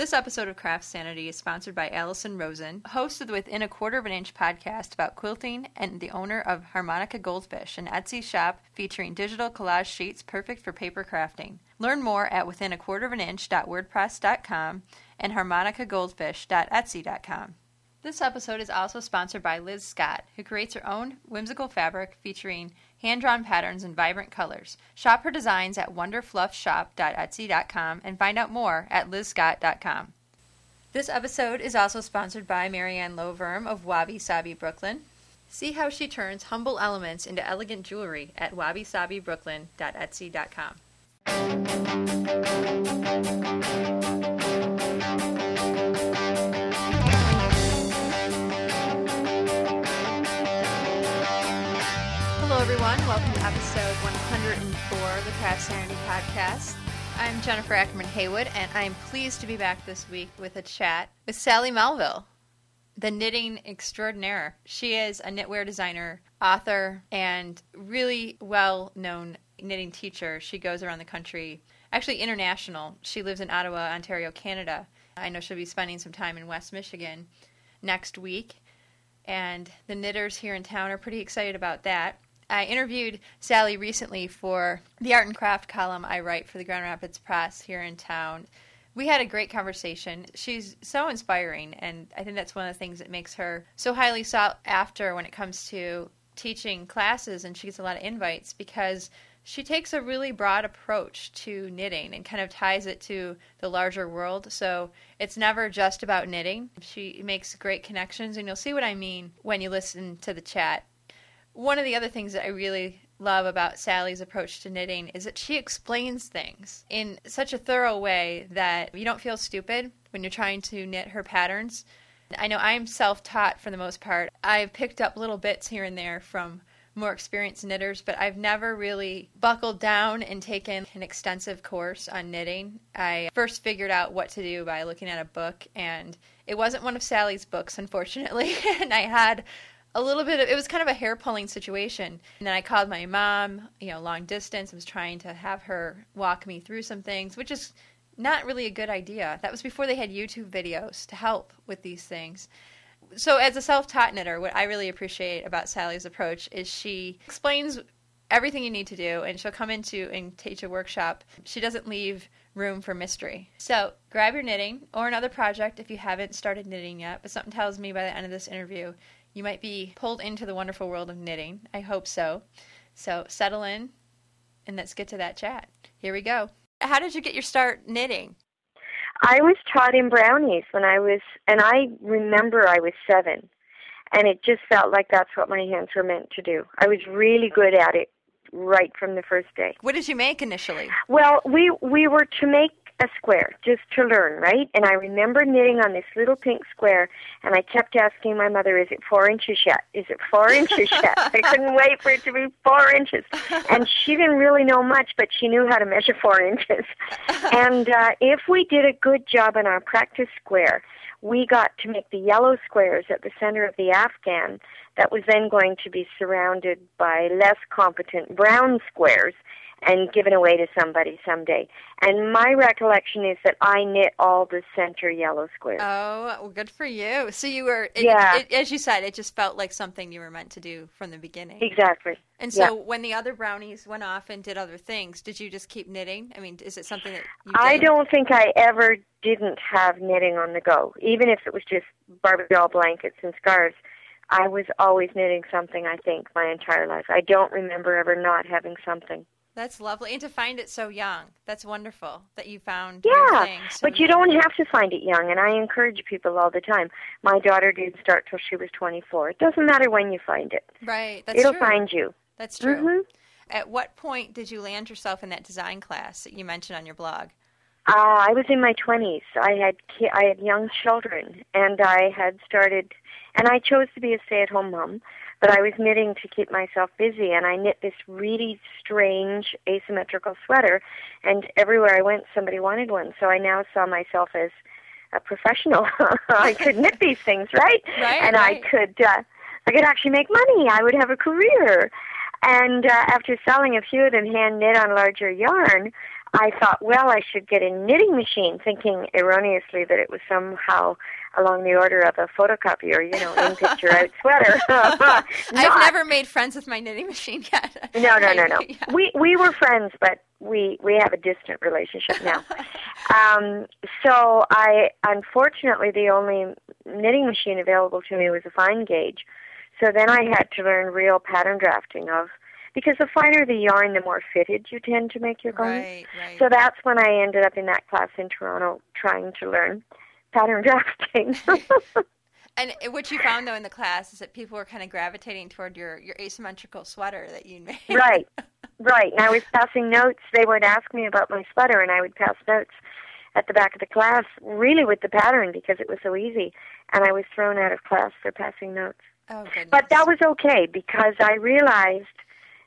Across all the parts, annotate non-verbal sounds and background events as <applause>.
This episode of Craft Sanity is sponsored by Allison Rosen, host of the Within a Quarter of an Inch podcast about quilting and the owner of Harmonica Goldfish, an Etsy shop featuring digital collage sheets perfect for paper crafting. Learn more at withinaquarterofaninch.wordpress.com and harmonicagoldfish.etsy.com. This episode is also sponsored by Liz Scott, who creates her own whimsical fabric featuring hand drawn patterns in vibrant colors. Shop her designs at wonderfluffshop.etsy.com and find out more at lizscott.com. This episode is also sponsored by Marianne Loverm of Wabi Sabi Brooklyn. See how she turns humble elements into elegant jewelry at wabisabibrooklyn.etsy.com. everyone. Welcome to episode 104 of the Craft Sanity Podcast. I'm Jennifer Ackerman Haywood, and I'm pleased to be back this week with a chat with Sally Melville, the knitting extraordinaire. She is a knitwear designer, author, and really well known knitting teacher. She goes around the country, actually international. She lives in Ottawa, Ontario, Canada. I know she'll be spending some time in West Michigan next week. And the knitters here in town are pretty excited about that. I interviewed Sally recently for the art and craft column I write for the Grand Rapids Press here in town. We had a great conversation. She's so inspiring, and I think that's one of the things that makes her so highly sought after when it comes to teaching classes, and she gets a lot of invites because she takes a really broad approach to knitting and kind of ties it to the larger world. So it's never just about knitting. She makes great connections, and you'll see what I mean when you listen to the chat one of the other things that I really love about Sally's approach to knitting is that she explains things in such a thorough way that you don't feel stupid when you're trying to knit her patterns. I know I'm self taught for the most part. I've picked up little bits here and there from more experienced knitters, but I've never really buckled down and taken an extensive course on knitting. I first figured out what to do by looking at a book, and it wasn't one of Sally's books, unfortunately. <laughs> and I had a little bit of it was kind of a hair pulling situation. And then i called my mom you know long distance I was trying to have her walk me through some things which is not really a good idea. That was before they had youtube videos to help with these things. So as a self-taught knitter what i really appreciate about sally's approach is she explains everything you need to do and she'll come into and teach a workshop. She doesn't leave room for mystery. So grab your knitting or another project if you haven't started knitting yet but something tells me by the end of this interview you might be pulled into the wonderful world of knitting. I hope so. So settle in and let's get to that chat. Here we go. How did you get your start knitting? I was taught in brownies when I was, and I remember I was seven, and it just felt like that's what my hands were meant to do. I was really good at it right from the first day. What did you make initially? Well, we we were to make a square just to learn, right? And I remember knitting on this little pink square, and I kept asking my mother, "Is it four inches yet? Is it four <laughs> inches yet?" I couldn't wait for it to be four inches, and she didn't really know much, but she knew how to measure four inches. <laughs> And uh, if we did a good job in our practice square, we got to make the yellow squares at the center of the afghan that was then going to be surrounded by less competent brown squares and given away to somebody someday. And my recollection is that I knit all the center yellow squares. Oh, well, good for you. So you were, it, yeah. It, as you said, it just felt like something you were meant to do from the beginning. Exactly. And so yeah. when the other brownies went off and did other things, did you just keep knitting? I mean, is it something that you I don't think I ever didn't have knitting on the go, even if it was just Barbie doll blankets and scarves. I was always knitting something, I think, my entire life. I don't remember ever not having something. That's lovely, and to find it so young. That's wonderful that you found. Yeah, so but you don't have to find it young, and I encourage people all the time. My daughter didn't start till she was 24. It doesn't matter when you find it. Right, that's It'll true. find you. That's true. Mhm. At what point did you land yourself in that design class that you mentioned on your blog? Uh, I was in my 20s. I had ki- I had young children, and I had started, and I chose to be a stay-at-home mom. But I was knitting to keep myself busy, and I knit this really strange asymmetrical sweater, and everywhere I went, somebody wanted one. So I now saw myself as a professional. <laughs> I could knit these things, right? <laughs> Right, and right. I could, uh, I could actually make money. I would have a career. And uh, after selling a few of them hand knit on larger yarn, I thought, well, I should get a knitting machine, thinking erroneously that it was somehow along the order of a photocopier, you know, in picture out sweater. <laughs> <laughs> I've never made friends with my knitting machine yet. no, no, no, no. <laughs> Yeah. We we were friends, but we we have a distant relationship now. um, so I unfortunately the only knitting machine available to me was a fine gauge. So then I had to learn real pattern drafting of because the finer the yarn, the more fitted you tend to make your garments. Right, right. So that's when I ended up in that class in Toronto trying to learn pattern <laughs> drafting. <laughs> and what you found though in the class is that people were kind of gravitating toward your your asymmetrical sweater that you made. right, <laughs> right. And I was passing notes. They would ask me about my sweater, and I would pass notes at the back of the class, really with the pattern because it was so easy. And I was thrown out of class for passing notes. Oh, goodness. But that was okay because I realized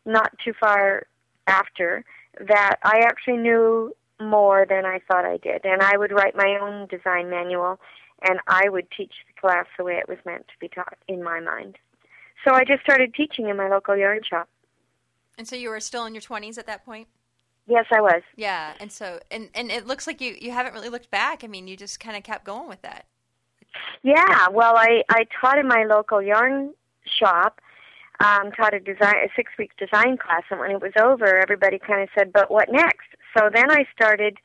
not too far after that I actually knew more than I thought I did. And I would write my own design manual and I would teach the class the way it was meant to be taught in my mind. So I just started teaching in my local yarn shop. And so you were still in your 20s at that point? Yes, I was. Yeah, and so and and it looks like you you haven't really looked back. I mean, you just kind of kept going with that. Yeah, well, I I taught in my local yarn shop um, taught a design a six week design class, and when it was over, everybody kind of said, "But what next?" So then I started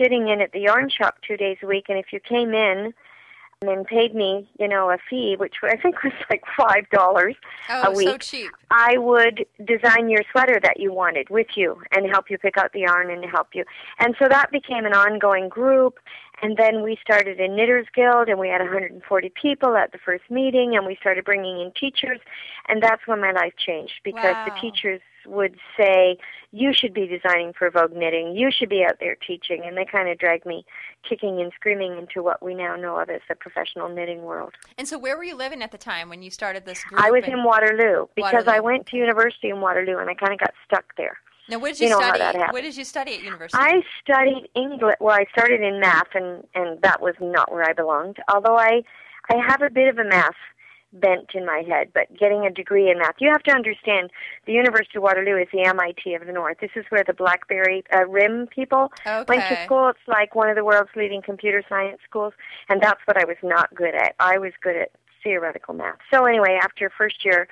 sitting in at the yarn shop two days a week, and if you came in and paid me, you know, a fee, which I think was like five dollars oh, a week, so cheap. I would design your sweater that you wanted with you and help you pick out the yarn and help you. And so that became an ongoing group. And then we started a knitters guild, and we had 140 people at the first meeting, and we started bringing in teachers, and that's when my life changed because wow. the teachers would say, "You should be designing for Vogue Knitting. You should be out there teaching," and they kind of dragged me, kicking and screaming, into what we now know of as the professional knitting world. And so, where were you living at the time when you started this group? I was in Waterloo because Waterloo. I went to university in Waterloo, and I kind of got stuck there. Now, what did you, you know study? What did you study at university? I studied English. Well, I started in math, and and that was not where I belonged. Although I, I have a bit of a math bent in my head, but getting a degree in math, you have to understand the University of Waterloo is the MIT of the North. This is where the BlackBerry uh, RIM people okay. went to school. It's like one of the world's leading computer science schools, and that's what I was not good at. I was good at theoretical math. So anyway, after first year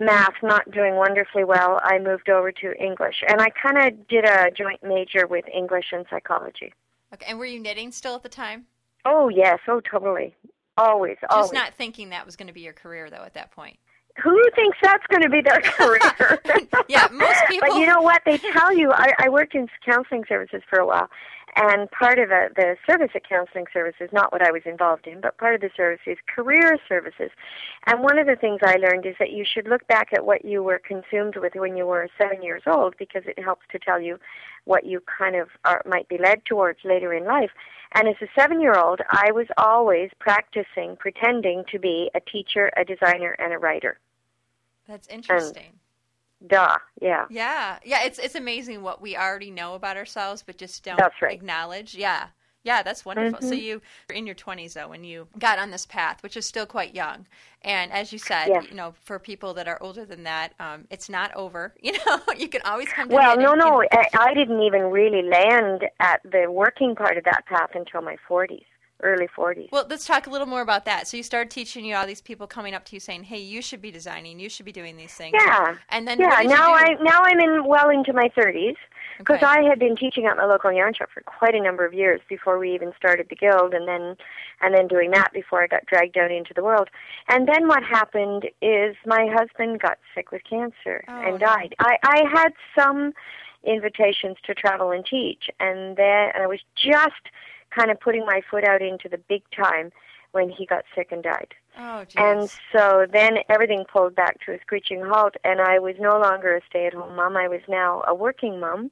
math not doing wonderfully well, I moved over to English. And I kind of did a joint major with English and psychology. Okay. And were you knitting still at the time? Oh, yes. Oh, totally. Always, Just always. not thinking that was going to be your career, though, at that point. Who thinks that's going to be their <laughs> career? <laughs> yeah, most people. But you know what? They tell you. I, I worked in counseling services for a while, and part of the, the service at counseling services, not what I was involved in, but part of the service is career services. And one of the things I learned is that you should look back at what you were consumed with when you were seven years old because it helps to tell you what you kind of are, might be led towards later in life. And as a seven year old, I was always practicing, pretending to be a teacher, a designer, and a writer. That's interesting. And, duh, yeah. Yeah, yeah. It's it's amazing what we already know about ourselves, but just don't right. acknowledge. Yeah, yeah. That's wonderful. Mm-hmm. So you were in your twenties though when you got on this path, which is still quite young. And as you said, Yes. you know, for people that are older than that, um, it's not over. <laughs> You know, you can always come to Well, no, you no. know. I, didn't even really land at the working part of that path until my 40s, early 40s. Well, let's talk a little more about that. So you started teaching you all these people coming up to you saying, "Hey, you should be designing. You should be doing these things." Yeah. And then yeah, now you? I now I'm in well into my 30s because Okay. I had been teaching at my local yarn shop for quite a number of years before we even started the guild, and then and then doing that before I got dragged out into the world. And then what happened is my husband got sick with cancer Oh, and died. I I had some invitations to travel and teach, and then and I was just kind of putting my foot out into the big time when he got sick and died. Oh, And so then everything pulled back to a screeching halt, and I was no longer a stay at home mom. I was now a working mom,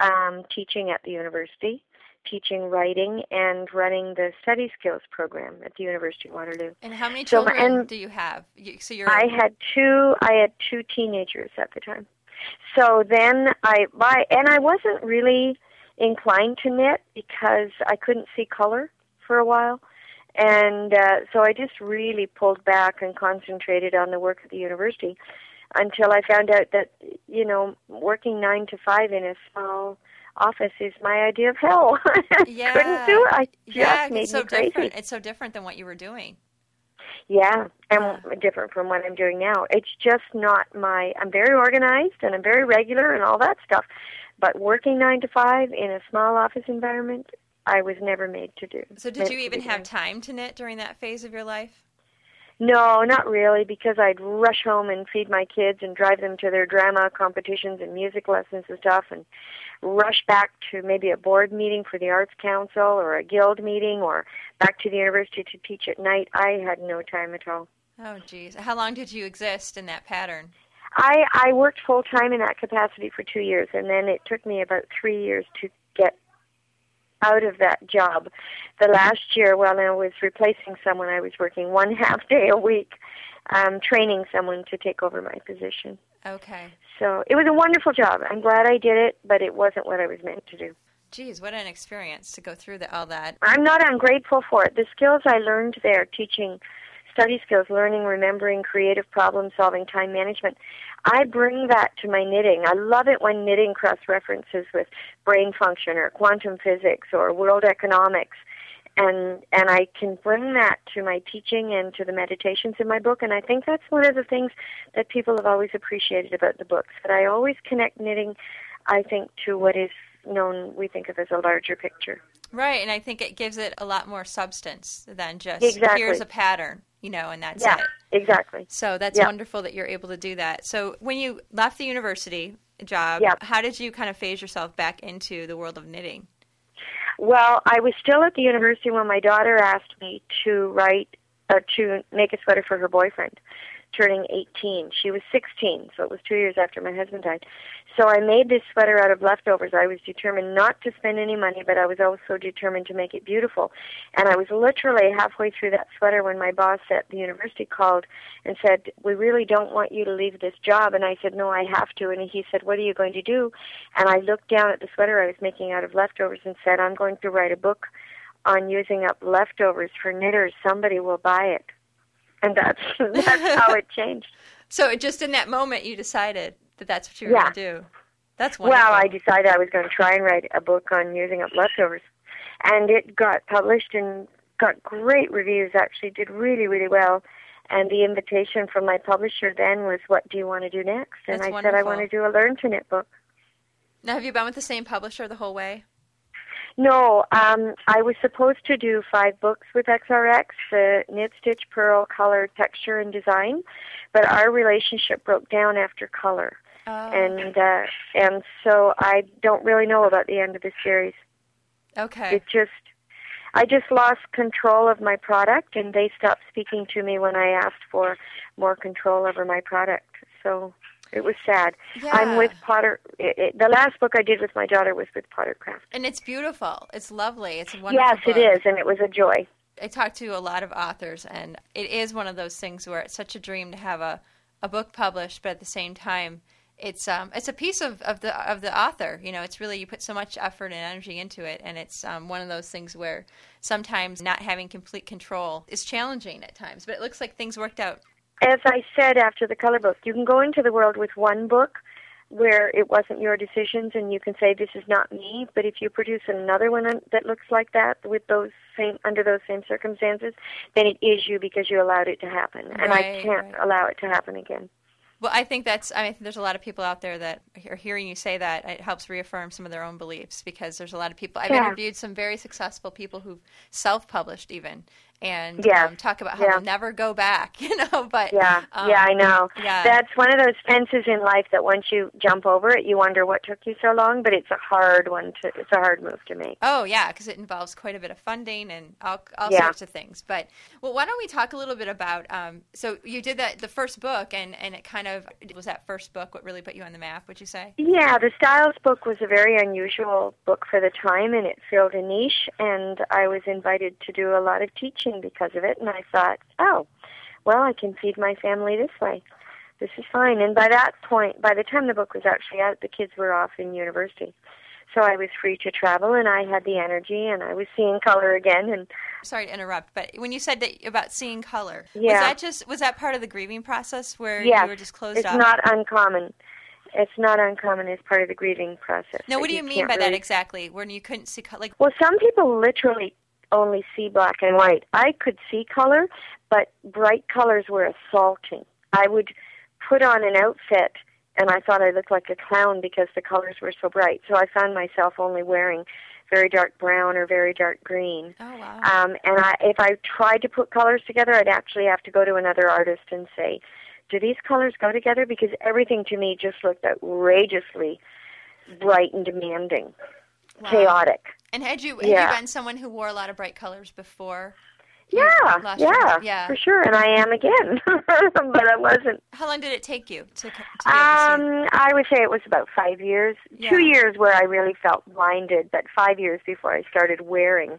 um, teaching at the university, teaching writing, and running the study skills program at the University of Waterloo. And how many so children do you have? You, so you're I had two. I had two teenagers at the time. So then I by and I wasn't really inclined to knit because I couldn't see color for a while, and uh, so I just really pulled back and concentrated on the work at the university until I found out that you know working nine to five in a small office is my idea of hell. <laughs> Yeah. Couldn't do it. I just yeah, made it's so crazy. different. It's so different than what you were doing. Yeah, and Yeah. different from what I'm doing now. It's just not my. I'm very organized and I'm very regular and all that stuff, but working nine to five in a small office environment, I was never made to do. So did you even have time to knit during that phase of your life? No, not really, because I'd rush home and feed my kids and drive them to their drama competitions and music lessons and stuff, and rush back to maybe a board meeting for the Arts Council or a guild meeting or back to the university to teach at night. I had no time at all. Oh, geez. How long did you exist in that pattern? I I worked full time in that capacity for two years, and then it took me about three years to get out of that job. The last year, while I was replacing someone, I was working one <laughs> half day a week, um, training someone to take over my position. Okay. So it was a wonderful job. I'm glad I did it, but it wasn't what I was meant to do. Geez, what an experience to go through the, all that. I'm not ungrateful for it. The skills I learned there, teaching study skills, learning, remembering, creative problem solving, time management, I bring that to my knitting. I love it when knitting cross references with brain function or quantum physics or world economics. And and I can bring that to my teaching and to the meditations in my book and I think that's one of the things that people have always appreciated about the books. That I always connect knitting I think to what is known we think of as a larger picture. Right, and I think it gives it a lot more substance than just Exactly. here's a pattern, you know, and that's Yeah. it. Exactly. So that's Yeah. wonderful that you're able to do that. So when you left the university job, Yeah. how did you kind of phase yourself back into the world of knitting? Well, I was still at the university when my daughter asked me to write, uh, to make a sweater for her boyfriend, turning 18. She was 16, so it was two years after my husband died. So I made this sweater out of leftovers. I was determined not to spend any money, but I was also determined to make it beautiful. And I was literally halfway through that sweater when my boss at the university called and said, "We really don't want you to leave this job." And I said, "No, I have to." And he said, "What are you going to do?" And I looked down at the sweater I was making out of leftovers and said, "I'm going to write a book on using up leftovers for knitters. Somebody will buy it." And that's <laughs> that's how it changed. So just in that moment you decided that that's what you were Yeah. going to do. That's wonderful. Well, I decided I was going to try and write a book on using up leftovers, and it got published and got great reviews. Actually, did really really well. And the invitation from my publisher then was, "What do you want to do next?" And That's I said, "I want to do a learn to knit book." now, have you been with the same publisher the whole way? No, um, I was supposed to do five books with XRX: the knit, stitch, purl, color, texture, and design. But our relationship broke down after color, Oh, and uh, and so I don't really know about the end of the series. okay. it just I just lost control of my product and they stopped speaking to me when I asked for more control over my product. So it was sad. Yeah. I'm with Potter. It, it, the last book I did with my daughter was with Pottercraft. and it's beautiful. It's lovely. It's wonderful. Yes, book. it is, and it was a joy. I talked to a lot of authors, and it is one of those things where it's such a dream to have a, a book published, but at the same time, it's um it's a piece of, of the of the author. You know, it's really you put so much effort and energy into it, and it's um, one of those things where sometimes not having complete control is challenging at times. But it looks like things worked out. As I said after the color book, you can go into the world with one book where it wasn't your decisions and you can say this is not me but if you produce another one that looks like that with those same under those same circumstances then it is you because you allowed it to happen and i can't right. allow it to happen again Well, I think that's. I mean, there's a lot of people out there that are hearing you say that. It helps reaffirm some of their own beliefs because there's a lot of people. I've Yeah. interviewed some very successful people who've self-published even, and Yeah. um, talk about how Yeah. they'll never go back. <laughs> You know, but yeah um, yeah i know yeah. that's one of those fences in life that once you jump over it you wonder what took you so long but it's a hard one to it's a hard move to make Oh yeah, because it involves quite a bit of funding and all, all Yeah. sorts of things. But well, why don't we talk a little bit about? Um, so you did that the first book, and and it kind of was that first book what really put you on the map. Would you say? Yeah, the Styles book was a very unusual book for the time, and it filled a niche. And I was invited to do a lot of teaching because of it. And I thought, oh, well, I can feed my family this way. This is fine. And by that point, by the time the book was actually out, the kids were off in university. So I was free to travel, and I had the energy, and I was seeing color again. And Sorry to interrupt, but when you said that about seeing color, was Yeah. that just was that part of the grieving process where Yes, you were just closed it's off? not uncommon. It's not uncommon as part of the grieving process. Now, what do you mean can't by that exactly? When you couldn't see, co- like, Well, some people literally only see black and white. I could see color, but bright colors were assaulting. I would put on an outfit and I thought I looked like a clown because the colors were so bright. So I found myself only wearing very dark brown or very dark green. oh wow, Um, and I, if I tried to put colors together, I'd actually have to go to another artist and say, "Do these colors go together?" Because everything to me just looked outrageously bright and demanding, Wow. chaotic. And had you had Yeah. you been someone who wore a lot of bright colors before? Yeah, yeah, year? Yeah. for sure. And I am again, <laughs> but I wasn't. How long did it take you to, to be able to? Um, I would say it was about five years. Yeah. Two years where I really felt blinded, but five years before I started wearing,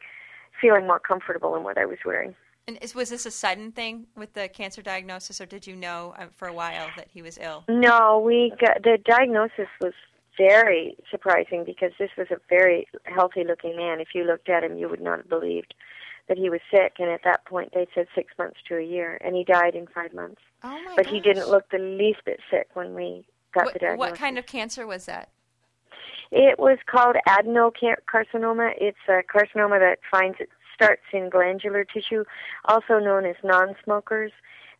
feeling more comfortable in what I was wearing. And is, was this a sudden thing with the cancer diagnosis, or did you know uh, for a while that he was ill? No, we got the diagnosis was very surprising because this was a very healthy looking man. If you looked at him, you would not have believed that he was sick. And at that point, they said six months to a year, and he died in five months. Oh my But he didn't look the least bit sick when we got What, the diagnosis. what kind of cancer was that? It was called adenocarcinoma. It's a carcinoma that finds it starts in glandular tissue, also known as non-smokers.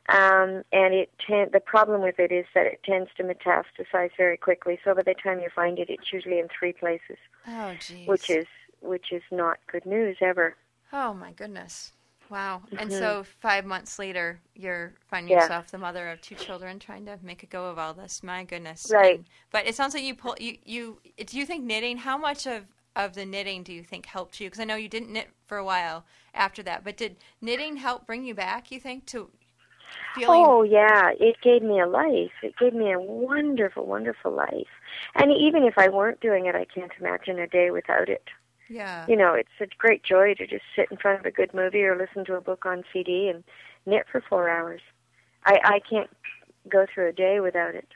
Um, and it ten- the problem with it is that it tends to metastasize very quickly. So by the time you find it, it's usually in three places, Oh geez. which is which is not good news ever. Oh my goodness. Wow. And Mhm. so five months later, you're finding Yeah. yourself the mother of two children, trying to make a go of all this. My goodness. Right. And- but it sounds like you pull. You you. Do you think knitting? How much of of the knitting do you think helped you? Because I know you didn't knit for a while after that, but did knitting help bring you back? You think to feeling? Oh yeah, it gave me a life. It gave me a wonderful, wonderful life. And even if I weren't doing it, I can't imagine a day without it. Yeah. you know, it's a great joy to just sit in front of a good movie or listen to a book on CD and knit for four hours. I I can't go through a day without it.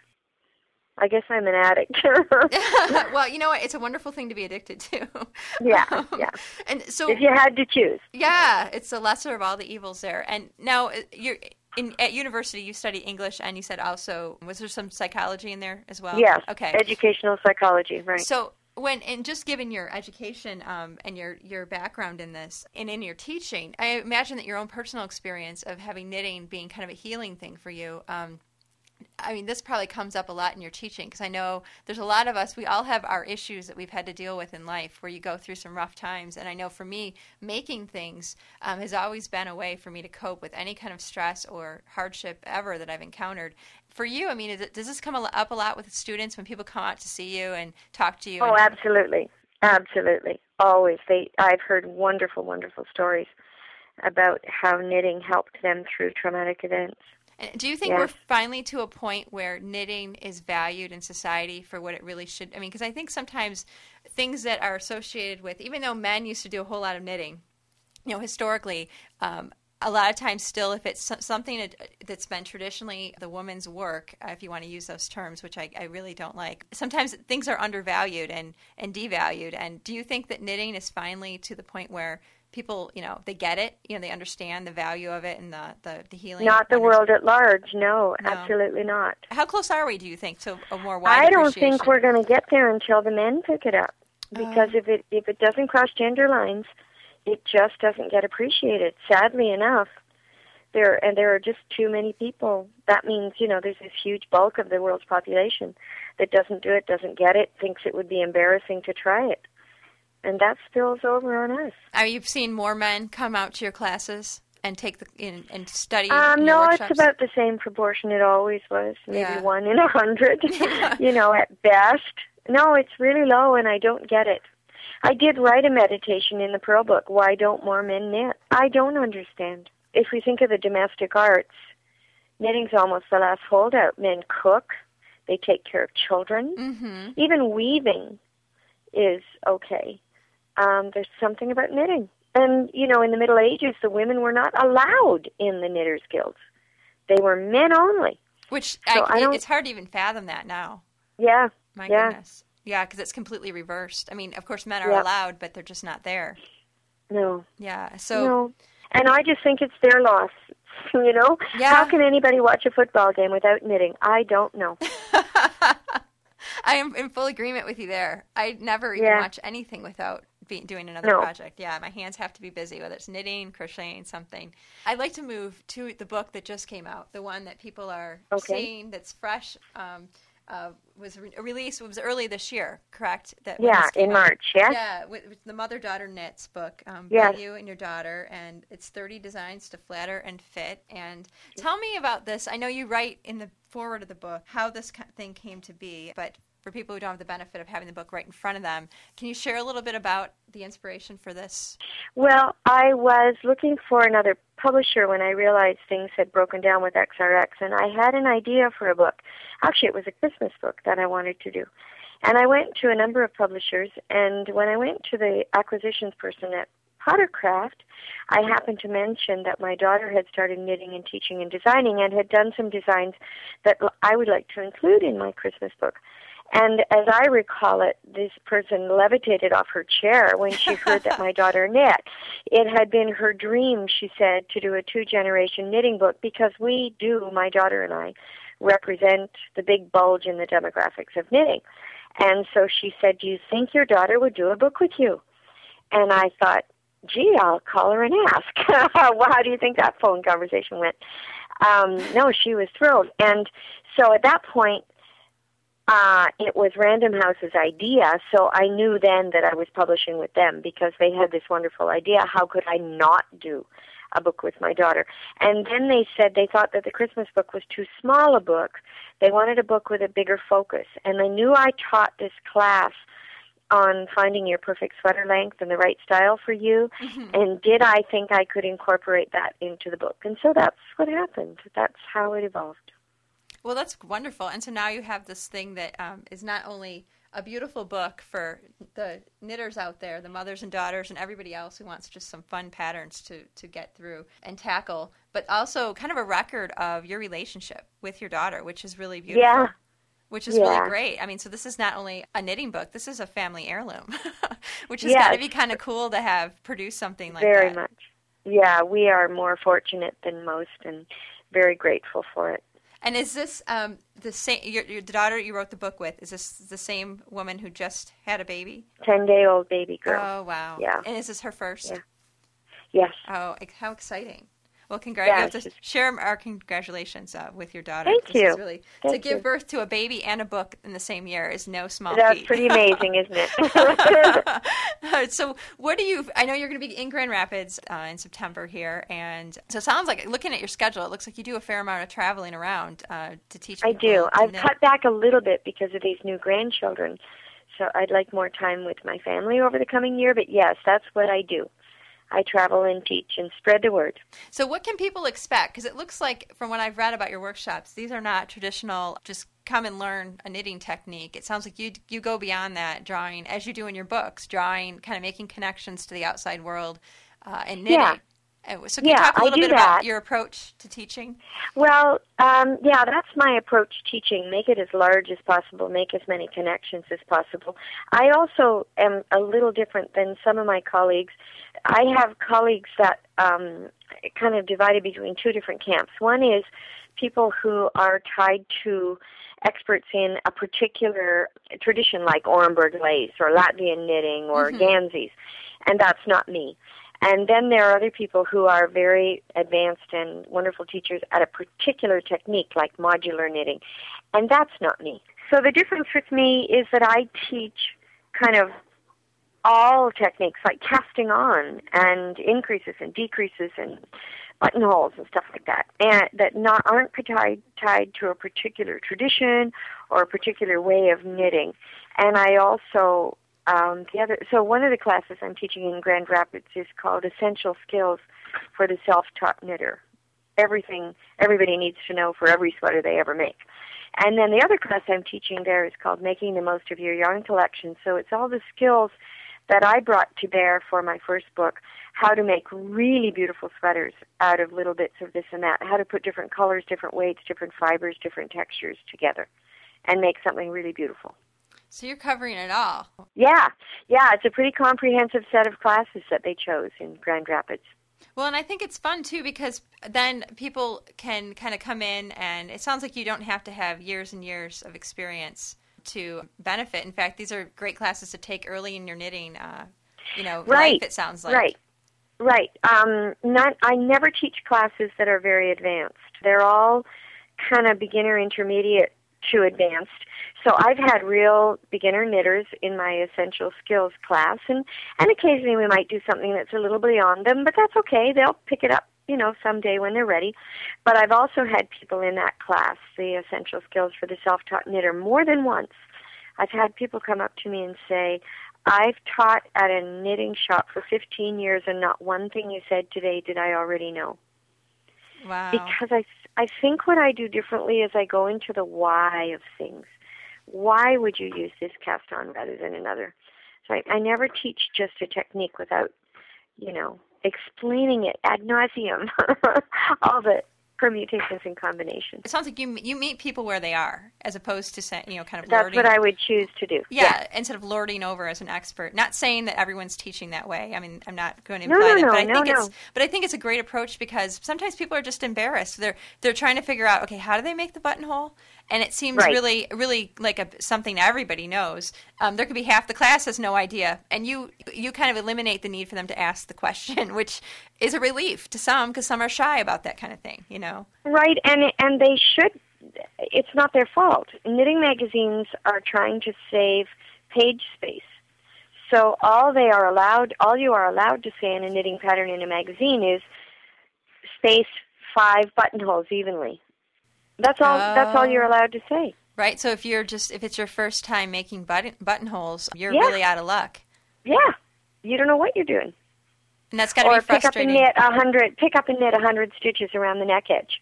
I guess I'm an addict. <laughs> <laughs> well, you know what? It's a wonderful thing to be addicted to. <laughs> yeah, Um, yeah. And so If you had to choose, Yeah, it's the lesser of all the evils there. And now uh, you're in at university. You study English, and you said also was there some psychology in there as well? yes. Okay. Educational psychology, right? So when and just given your education um, and your your background in this and in your teaching, I imagine that your own personal experience of having knitting being kind of a healing thing for you. Um, I mean, this probably comes up a lot in your teaching because I know there's a lot of us, we all have our issues that we've had to deal with in life where you go through some rough times. And I know for me, making things um, has always been a way for me to cope with any kind of stress or hardship ever that I've encountered. For you, I mean, is it, does this come up a lot with students when people come out to see you and talk to you? Oh, and- absolutely, absolutely. Always, they. I've heard wonderful, wonderful stories about how knitting helped them through traumatic events. Do you think we're finally to a point where knitting is valued in society for what it really should? I mean, because I think sometimes things that are associated with, even though men used to do a whole lot of knitting, you know, historically, um, a lot of times still, if it's something that- that's been traditionally the woman's work, uh, if you want to use those terms, which I, I really don't like, sometimes things are undervalued and, and devalued. And do you think that knitting is finally to the point where people, you know, they get it, you know, they understand the value of it and the, the, the healing? Not the world at large. No, No. absolutely not. How close are we, do you think, to a more wide I don't think we're going to get there until the men pick it up, because Oh. if it if it doesn't cross gender lines, it just doesn't get appreciated. Sadly enough, there and there are just too many people. That means you know there's this huge bulk of the world's population that doesn't do it, doesn't get it, thinks it would be embarrassing to try it, and that spills over on us. Are you seeing more men come out to your classes and take the in, and study? Um, no, workshops? it's about the same proportion it always was. Maybe Yeah. one in a hundred, <laughs> Yeah. you know, at best. No, it's really low, and I don't get it. I did write a meditation in the Purl Book. Why don't more men knit? I don't understand. If we think of the domestic arts, knitting's almost the last holdout. Men cook, they take care of children, Mm-hmm. even weaving is okay. Um, there's something about knitting. And, you know, in the Middle Ages, the women were not allowed in the Knitters Guilds. They were men only. Which So I, I it's hard to even fathom that now. Yeah, My Yeah. goodness. Yeah, because it's completely reversed. I mean, of course, men are Yeah. allowed, but they're just not there. no, Yeah. So no. And I just think it's their loss. <laughs> You know? Yeah. How can anybody watch a football game without knitting? I don't know. <laughs> I am in full agreement with you there. I never even Yeah. watch anything without be, doing another No. project. Yeah, my hands have to be busy, whether it's knitting, crocheting, something. I'd like to move to the book that just came out, the one that people are Okay. seeing that's fresh. Um, uh, was re- released. Was early this year, correct? That Yeah, in out. March. Yeah. Yeah, with, with the mother daughter knits book. Um, Yes. by you and your daughter, and it's thirty designs to flatter and fit. And tell me about this. I know you write in the forward of the book how this thing came to be, but for people who don't have the benefit of having the book right in front of them, can you share a little bit about the inspiration for this? Well, I was looking for another publisher when I realized things had broken down with XRX, and I had an idea for a book. Actually, it was a Christmas book that I wanted to do. And I went to a number of publishers, and when I went to the acquisitions person at Pottercraft, I happened to mention that my daughter had started knitting and teaching and designing and had done some designs that I would like to include in my Christmas book. And as I recall it, this person levitated off her chair when she <laughs> heard that my daughter knit. It had been her dream, she said, to do a two generation knitting book because we do, my daughter and I, represent the big bulge in the demographics of knitting. And so she said, Do you think your daughter would do a book with you? And I thought, gee, I'll call her and ask. <laughs> well, how do you think that phone conversation went? Um, no, she was thrilled. And so at that point, uh, it was Random House's idea, so I knew then that I was publishing with them because they had this wonderful idea. How could I not do a book with my daughter? And then they said they thought that the Christmas book was too small a book. They wanted a book with a bigger focus. And they knew I taught this class on finding your perfect sweater length and the right style for you. And did I think I could incorporate that into the book? And so that's what happened. That's how it evolved. Well, that's wonderful. And so now you have this thing that um, is not only a beautiful book for the knitters out there, the mothers and daughters, and everybody else who wants just some fun patterns to, to get through and tackle, but also kind of a record of your relationship with your daughter, which is really beautiful. Yeah. Which is Yeah. really great. I mean, so this is not only a knitting book, this is a family heirloom, <laughs> which has Yes. got to be kind of cool to have produced something like very that. Very much. Yeah, we are more fortunate than most and very grateful for it. And is this um, the same? Your, your the daughter you wrote the book with is this the same woman who just had a baby? Ten day old baby girl. Oh wow! Yeah. And is this her first? Yeah. Yes. Oh, how exciting! Well, Yeah, congratulations. she's- share our congratulations uh, with your daughter. Thank you. Really, to give you. birth to a baby and a book in the same year is no small That's feat. pretty amazing, isn't it? <laughs> so, what do you? I know you're going to be in Grand Rapids uh, in September here, and so it sounds like looking at your schedule, it looks like you do a fair amount of traveling around uh, to teach. I do. I've knit. cut back a little bit because of these new grandchildren. So I'd like more time with my family over the coming year, but yes, that's what I do. I travel and teach and spread the word. So, what can people expect? Because it looks like, from what I've read about your workshops, these are not traditional. Just come and learn a knitting technique. It sounds like you you go beyond that, drawing as you do in your books, drawing, kind of making connections to the outside world, uh, and knitting. Yeah. So, can you Yeah, talk a little bit about that. your approach to teaching? Well, um, yeah, that's my approach to teaching. Make it as large as possible, make as many connections as possible. I also am a little different than some of my colleagues. I have colleagues that um, kind of divided between two different camps. One is people who are tied to experts in a particular tradition like Orenburg lace or Latvian knitting or Mhm. Ganseys, and that's not me. And then there are other people who are very advanced and wonderful teachers at a particular technique like modular knitting, and that's not me. So the difference with me is that I teach kind of all techniques like casting on and increases and decreases and buttonholes and stuff like that, and that not aren't tied tied to a particular tradition or a particular way of knitting. And I also um, the other so one of the classes I'm teaching in Grand Rapids is called Essential Skills for the Self-Taught Knitter. Everything everybody needs to know for every sweater they ever make. And then the other class I'm teaching there is called Making the Most of Your Yarn Collection. So it's all the skills that I brought to bear for my first book, how to make really beautiful sweaters out of little bits of this and that, how to put different colors, different weights, different fibers, different textures together and make something really beautiful. So, you're covering it all. Yeah, yeah, it's a pretty comprehensive set of classes that they chose in Grand Rapids. Well, and I think it's fun too because then people can kind of come in, and it sounds like you don't have to have years and years of experience to benefit. In fact, these are great classes to take early in your knitting. Uh, you know, right. life. It sounds like right, right. Um, not. I never teach classes that are very advanced. They're all kind of beginner, intermediate to advanced. So I've had real beginner knitters in my essential skills class, and and occasionally we might do something that's a little beyond them, but that's okay. They'll pick it up you know, someday when they're ready. But I've also had people in that class, the essential skills for the self-taught knitter, more than once. I've had people come up to me and say, I've taught at a knitting shop for 15 years and not one thing you said today did I already know. Wow. Because I, I think what I do differently is I go into the why of things. Why would you use this cast on rather than another? So I, I never teach just a technique without, you know, explaining it ad nauseum, <laughs> all the permutations and combinations. It sounds like you you meet people where they are, as opposed to saying you know kind of. That's lording, what I would choose to do. Yeah, yeah, instead of lording over as an expert. Not saying that everyone's teaching that way. I mean, I'm not going to imply no, that, no, but I no, think no. it's but I think it's a great approach because sometimes people are just embarrassed. They're they're trying to figure out okay, how do they make the buttonhole? And it seems Right. really really like a, something everybody knows. Um, there could be half the class has no idea, and you you kind of eliminate the need for them to ask the question, <laughs> which is a relief to some because some are shy about that kind of thing. You know. Right, and and they should. It's not their fault. Knitting magazines are trying to save page space. So all they are allowed, all you are allowed to say in a knitting pattern in a magazine is space five buttonholes evenly. That's all. That's all Oh. you're allowed to say. Right. So if you're just if it's your first time making button buttonholes, you're Yeah. really out of luck, Yeah, you don't know what you're doing. and that's got to or be pick up and knit a hundred. Pick up and knit a hundred stitches around the neck edge.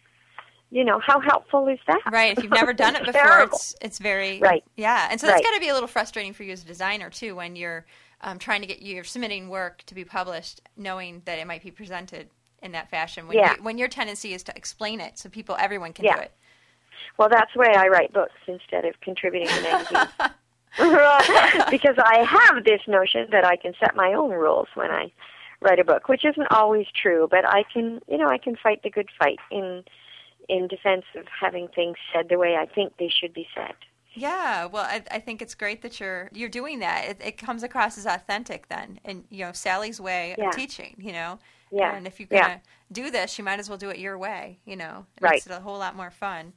You know how helpful is that? Right. If you've never done it <laughs> before, terrible. it's it's very Right. Yeah, and so that's Right. got to be a little frustrating for you as a designer too when you're um, trying to get you're submitting work to be published, knowing that it might be presented in that fashion. When Yeah. you, when your tendency is to explain it so people everyone can Yeah. do it. Well, that's why I write books instead of contributing to magazines. <laughs> <laughs> because I have this notion that I can set my own rules when I write a book, which isn't always true, but I can, you know, I can fight the good fight in in defense of having things said the way I think they should be said. Yeah, well, I, I think it's great that you're you're doing that. It, it comes across as authentic then, and you know Sally's way Yeah. of teaching. You know, Yeah. And if you're gonna do this, you might as well do it your way. You know, it Right. makes it a whole lot more fun.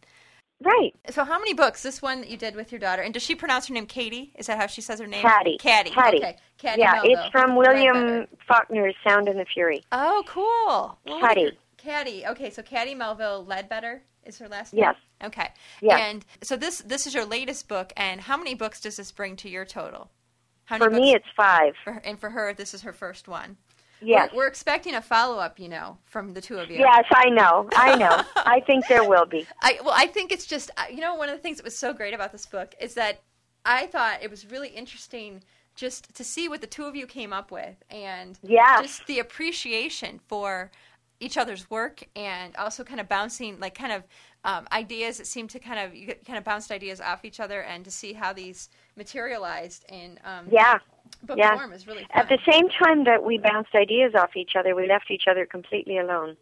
Right. So, how many books? This one that you did with your daughter, and does she pronounce her name Katie? Is that how she says her name? Caddy. Caddy. Caddy. Okay. Caddy. yeah, Melville. it's from William. Faulkner's Sound and the Fury. Oh, cool. Well, Caddy. Caddy. Okay, so Caddy Melville Ledbetter is her last name. Yes. Okay. Yes. And so this this is your latest book, and how many books does this bring to your total? How For me, books- it's five. for and for her, this is her first one. Yes. We're, we're expecting a follow up, you know, from the two of you. Yes, I know. I know. <laughs> I think there will be. I well, I think it's just you know one of the things that was so great about this book is that I thought it was really interesting just to see what the two of you came up with and Yes. just the appreciation for each other's work and also kind of bouncing like kind of um, ideas that seemed to kind of you kind of bounced ideas off each other and to see how these materialized in um, Yeah. Book yeah. form is really fun. At the same time that we bounced ideas off each other, we left each other completely alone.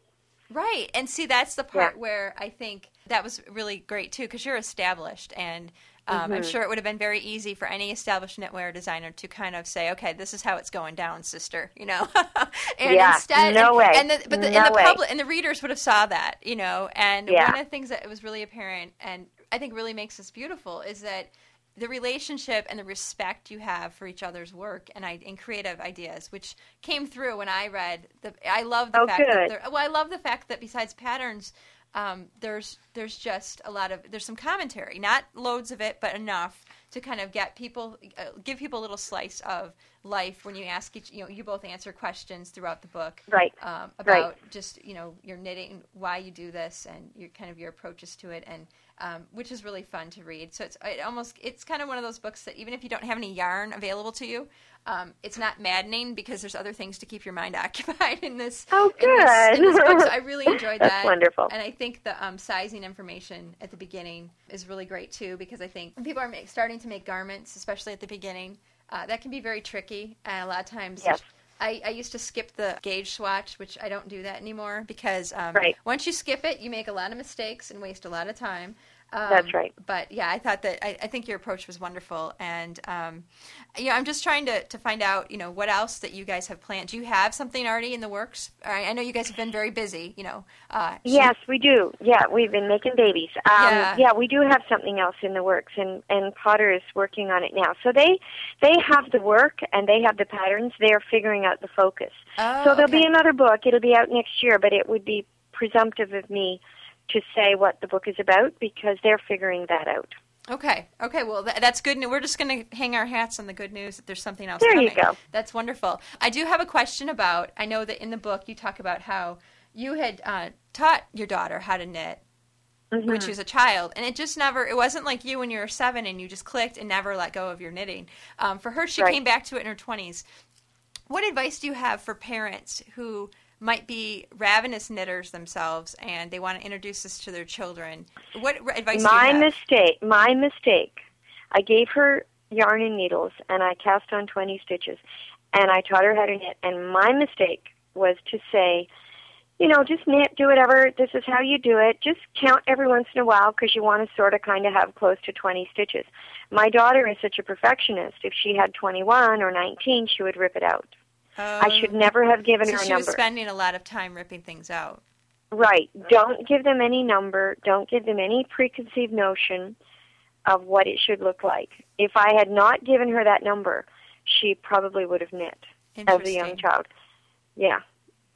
Right. And see, that's the part Yeah. where I think that was really great too, because you're established. And um, I'm Mhm. sure it would have been very easy for any established knitwear designer to kind of say, okay, this is how it's going down, sister, <laughs> you know? <laughs> and Yeah, instead, no and, way. And the, but the, No the way. public and the readers would have saw that, you know? And Yeah. one of the things that was really apparent and I think really makes this beautiful is that the relationship and the respect you have for each other's work and, I, and creative ideas, which came through when I read the. I love the Oh, fact that good. there, well, I love the fact that besides patterns, um, there's there's just a lot of there's some commentary, not loads of it, but enough to kind of get people uh, give people a little slice of life when you ask each. You know, you both answer questions throughout the book Right. um, Right. about just you know your knitting, why you do this, and your kind of your approaches to it, and um, which is really fun to read. So it's it almost it's kind of one of those books that even if you don't have any yarn available to you, um, it's not maddening because there's other things to keep your mind <laughs> occupied in this. Oh, in this, in this book. So I <laughs> really enjoyed That's that. wonderful. And I think the um, sizing information at the beginning is really great too because I think when people are make, starting to make garments, especially at the beginning, uh, that can be very tricky. And a lot of times, Yes. I, I used to skip the gauge swatch, which I don't do that anymore because um, Right. once you skip it, you make a lot of mistakes and waste a lot of time. Um, That's right. But yeah, I thought that I, I think your approach was wonderful, and um, you know, I'm just trying to, to find out, you know, what else that you guys have planned. Do you have something already in the works? I, I know you guys have been very busy. You know. Uh, Yes, we do. Yeah, we've been making babies. Um, Yeah. we do have something else in the works, and and Potter is working on it now. So they they have the work and they have the patterns. They are figuring out the focus. Oh, so there'll okay. be another book. It'll be out next year, but it would be presumptive of me to say what the book is about because they're figuring that out. Okay. Okay. Well, th- that's good. news. We're just going to hang our hats on the good news that there's something else There coming. you go. That's wonderful. I do have a question about. I know that in the book you talk about how you had uh, taught your daughter how to knit Mm-hmm. when she was a child, and it just never. It wasn't like you when you were seven and you just clicked and never let go of your knitting. Um, for her, she Right. came back to it in her twenties. What advice do you have for parents who might be ravenous knitters themselves and they want to introduce this to their children? What r- advice my do you have? mistake. My mistake. I gave her yarn and needles, and I cast on twenty stitches, and I taught her how to knit. And my mistake was to say, you know, just knit, do whatever. This is how you do it. Just count every once in a while because you want to sort of kind of have close to 20 stitches. My daughter is such a perfectionist. If she had 21 or 19, she would rip it out. I should Um, never have given so her a she number. was spending a lot of time ripping things out. Right. Don't give them any number. Don't give them any preconceived notion of what it should look like. If I had not given her that number, she probably would have knit as a young child. Yeah.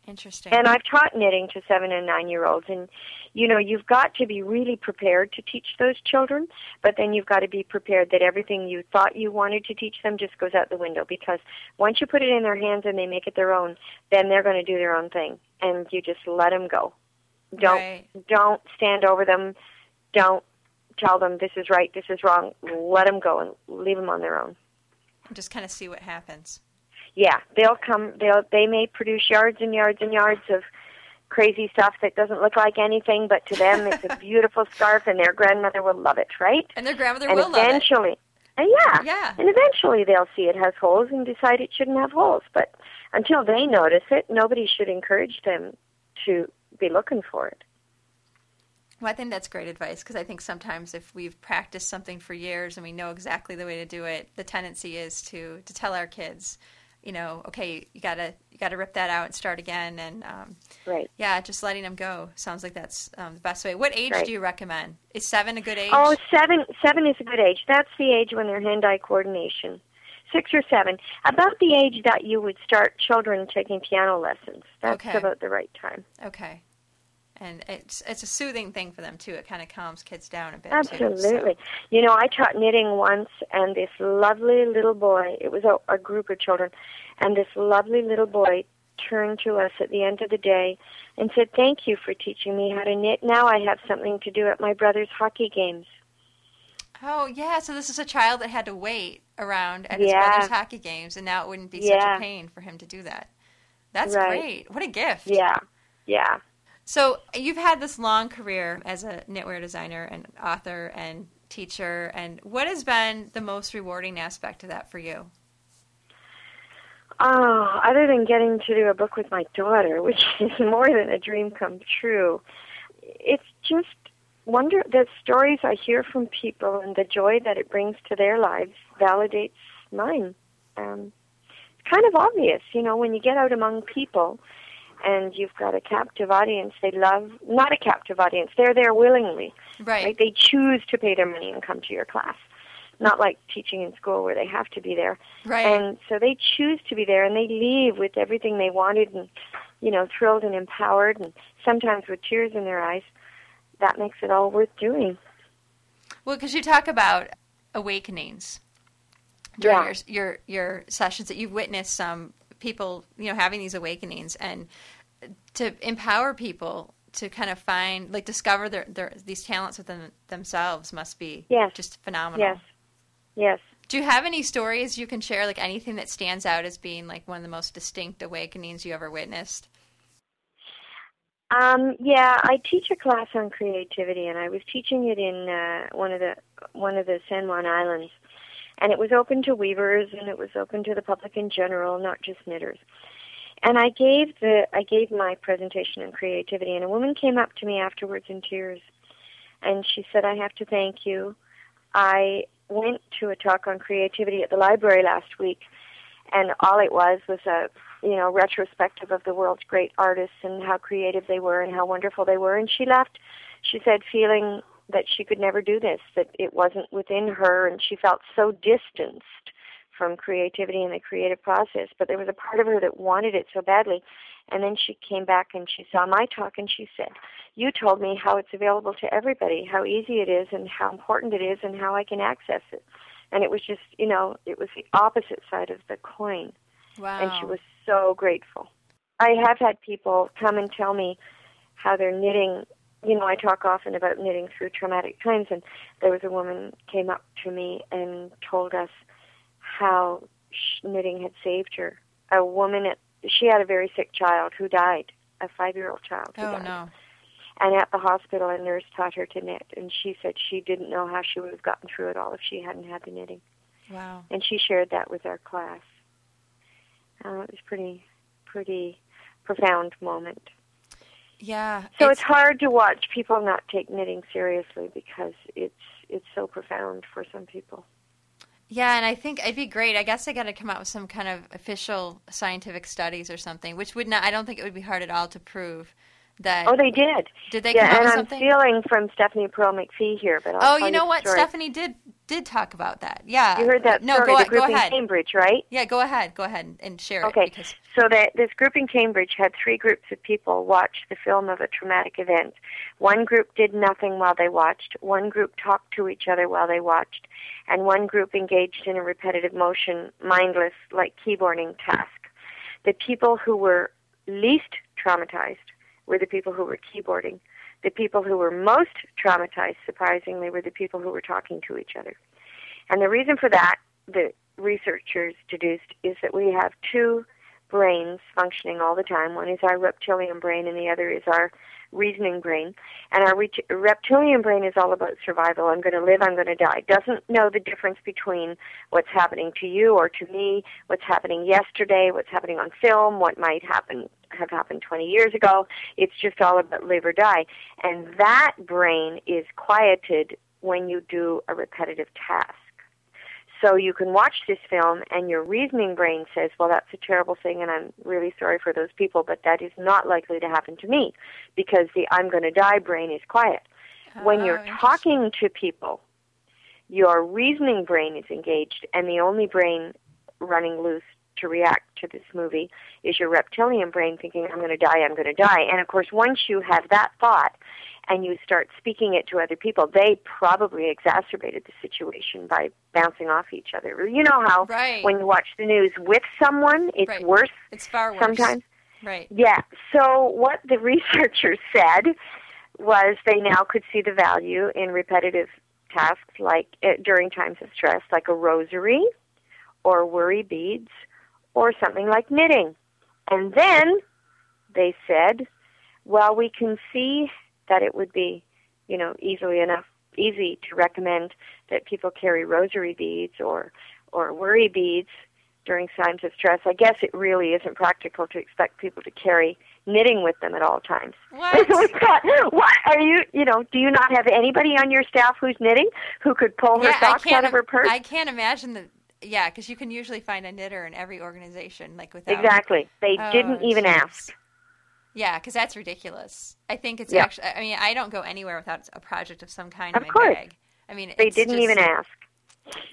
Interesting. And I've taught knitting to seven and nine year olds. And, you know, you've got to be really prepared to teach those children, but then you've got to be prepared that everything you thought you wanted to teach them just goes out the window because once you put it in their hands and they make it their own, then they're going to do their own thing. And you just let them go. Don't Right. don't stand over them. Don't tell them this is right, this is wrong. Let them go and leave them on their own. Just kind of see what happens. Yeah, they'll come. They'll they may produce yards and yards and yards of crazy stuff that doesn't look like anything, but to them it's a beautiful <laughs> scarf, and their grandmother will love it, right? And their grandmother and will love it. eventually, uh, yeah, Yeah. and eventually they'll see it has holes and decide it shouldn't have holes. But until they notice it, nobody should encourage them to be looking for it. Well, I think that's great advice because I think sometimes if we've practiced something for years and we know exactly the way to do it, the tendency is to to tell our kids, you know, okay, you gotta you gotta rip that out and start again, and um, Right. yeah, just letting them go sounds like that's um, the best way. What age Right. do you recommend? Is seven a good age? Oh, seven seven is a good age. That's the age when they're hand-eye coordination. Six or seven, about the age that you would start children taking piano lessons. That's Okay. about the right time. okay. And it's it's a soothing thing for them too. It kind of calms kids down a bit. too, so- Absolutely. You know, I taught knitting once, and this lovely little boy, it was a, a group of children, and this lovely little boy turned to us at the end of the day and said, Thank you for teaching me how to knit. Now I have something to do at my brother's hockey games. Oh yeah, so this is a child that had to wait around at his Yeah. brother's hockey games, and now it wouldn't be such a pain for him to do that. That's Right. great. What a gift. Yeah, yeah. So you've had this long career as a knitwear designer and author and teacher, and what has been the most rewarding aspect of that for you? Oh, other than getting to do a book with my daughter, <laughs> which is more than a dream come true, it's just wonder the stories I hear from people and the joy that it brings to their lives validates mine. Um, it's kind of obvious, you know, when you get out among people and you've got a captive audience, they love not a captive audience, they're there willingly. Right. Right? They choose to pay their money and come to your class. Not like teaching in school where they have to be there. Right. And so they choose to be there and they leave with everything they wanted and, you know, thrilled and empowered and sometimes with tears in their eyes. That makes it all worth doing. Well, because you talk about awakenings during Yeah. your, your your sessions that you've witnessed some people, you know, having these awakenings, and to empower people to kind of find, like, discover their, their these talents within themselves must be Yes. just phenomenal. Yes. Yes. Do you have any stories you can share, like anything that stands out as being like one of the most distinct awakenings you ever witnessed? Um, yeah, I teach a class on creativity, and I was teaching it in uh, one of the one of the San Juan Islands, and it was open to weavers, and it was open to the public in general, not just knitters. And I gave the I gave my presentation on creativity, and a woman came up to me afterwards in tears, and she said, I have to thank you. I went to a talk on creativity at the library last week, and all it was was a you know retrospective of the world's great artists and how creative they were and how wonderful they were. And she left, she said, feeling that she could never do this, that it wasn't within her, and she felt so distanced from creativity and the creative process. But there was a part of her that wanted it so badly. And then she came back and she saw my talk and she said, You told me how it's available to everybody, how easy it is, and how important it is, and how I can access it. And it was just, you know, it was the opposite side of the coin. Wow. And she was so grateful. I have had people come and tell me how they're knitting. You know, I talk often about knitting through traumatic times, and there was a woman came up to me and told us how knitting had saved her. A woman at she had a very sick child who died, a five-year-old child. Who oh died. no. And at the hospital, a nurse taught her to knit, and she said she didn't know how she would have gotten through it all if she hadn't had the knitting. Wow. And she shared that with our class. Uh, it was pretty, pretty profound moment. Yeah. So it's, it's hard to watch people not take knitting seriously because it's it's so profound for some people. Yeah, and I think it'd be great. I guess I got to come out with some kind of official scientific studies or something, which would not. I don't think it would be hard at all to prove that. Oh, they did. Did they yeah, come out and I'm something? stealing from Stephanie Pearl McPhee here, but I'll oh, you know what? story. Stephanie did did talk about that. Yeah. You heard that No, story, go, the go ahead. in Cambridge, right? Yeah, go ahead. Go ahead and- share Okay. it because So that this group in Cambridge had three groups of people watch the film of a traumatic event. One group did nothing while they watched, one group talked to each other while they watched, and one group engaged in a repetitive motion, mindless, like keyboarding task. The people who were least traumatized were the people who were keyboarding. The people who were most traumatized, surprisingly, were the people who were talking to each other. And the reason for that, the researchers deduced, is that we have two brains functioning all the time. One is our reptilian brain, and the other is our reasoning brain. And our ret- reptilian brain is all about survival. I'm going to live, I'm going to die. Doesn't know the difference between what's happening to you or to me, what's happening yesterday, what's happening on film, what might happen have happened 20 years ago. It's just all about live or die. And that brain is quieted when you do a repetitive task. So you can watch this film and your reasoning brain says, well, that's a terrible thing and I'm really sorry for those people, but that is not likely to happen to me because the I'm going to die brain is quiet. when Oh, you're talking to people, your reasoning brain is engaged and the only brain running loose to react to this movie is your reptilian brain thinking, I'm going to die, I'm going to die. And of course, once you have that thought and you start speaking it to other people, they probably exacerbated the situation by bouncing off each other. You know how Right. when you watch the news with someone, it's Right. worse it's far worse. sometimes? Right. Yeah. So what the <laughs> researchers said was they now could see the value in repetitive tasks like uh, during times of stress, like a rosary or worry beads or something like knitting. And then they said, well, we can see that it would be, you know, easily enough easy to recommend that people carry rosary beads or or worry beads during times of stress. I guess it really isn't practical to expect people to carry knitting with them at all times. What? <laughs> What are you? You know, do you not have anybody on your staff who's knitting who could pull her yeah, socks out of her purse? I can't imagine that. Yeah, because you can usually find a knitter in every organization, like without. Exactly. They Oh, didn't even ask. Yeah, because that's ridiculous. I think it's Yeah. actually. I mean, I don't go anywhere without a project of some kind Of in my course. bag. I mean, They didn't just- even ask.